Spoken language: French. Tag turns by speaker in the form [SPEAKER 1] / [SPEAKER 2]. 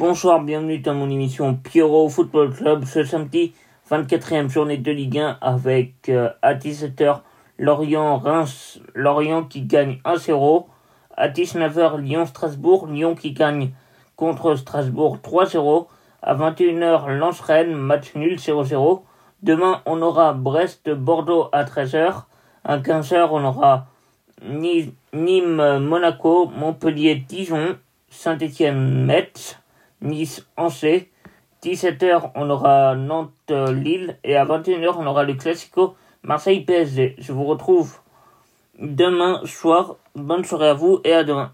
[SPEAKER 1] Bonsoir, bienvenue dans mon émission Pierrot Football Club ce samedi 24e journée de Ligue 1 avec euh, à 17h Lorient Reims Lorient qui gagne 1-0 à 19h Lyon Strasbourg Lyon qui gagne contre Strasbourg 3-0 à 21h Lens Rennes match nul 0-0 demain on aura Brest Bordeaux à 13h à 15h on aura Nîmes Monaco Montpellier Dijon Saint-Étienne Metz Nice Angers 17h, on aura Nantes-Lille. Et à 21h, on aura le Classico Marseille-PSG. Je vous retrouve demain soir. Bonne soirée à vous et à demain.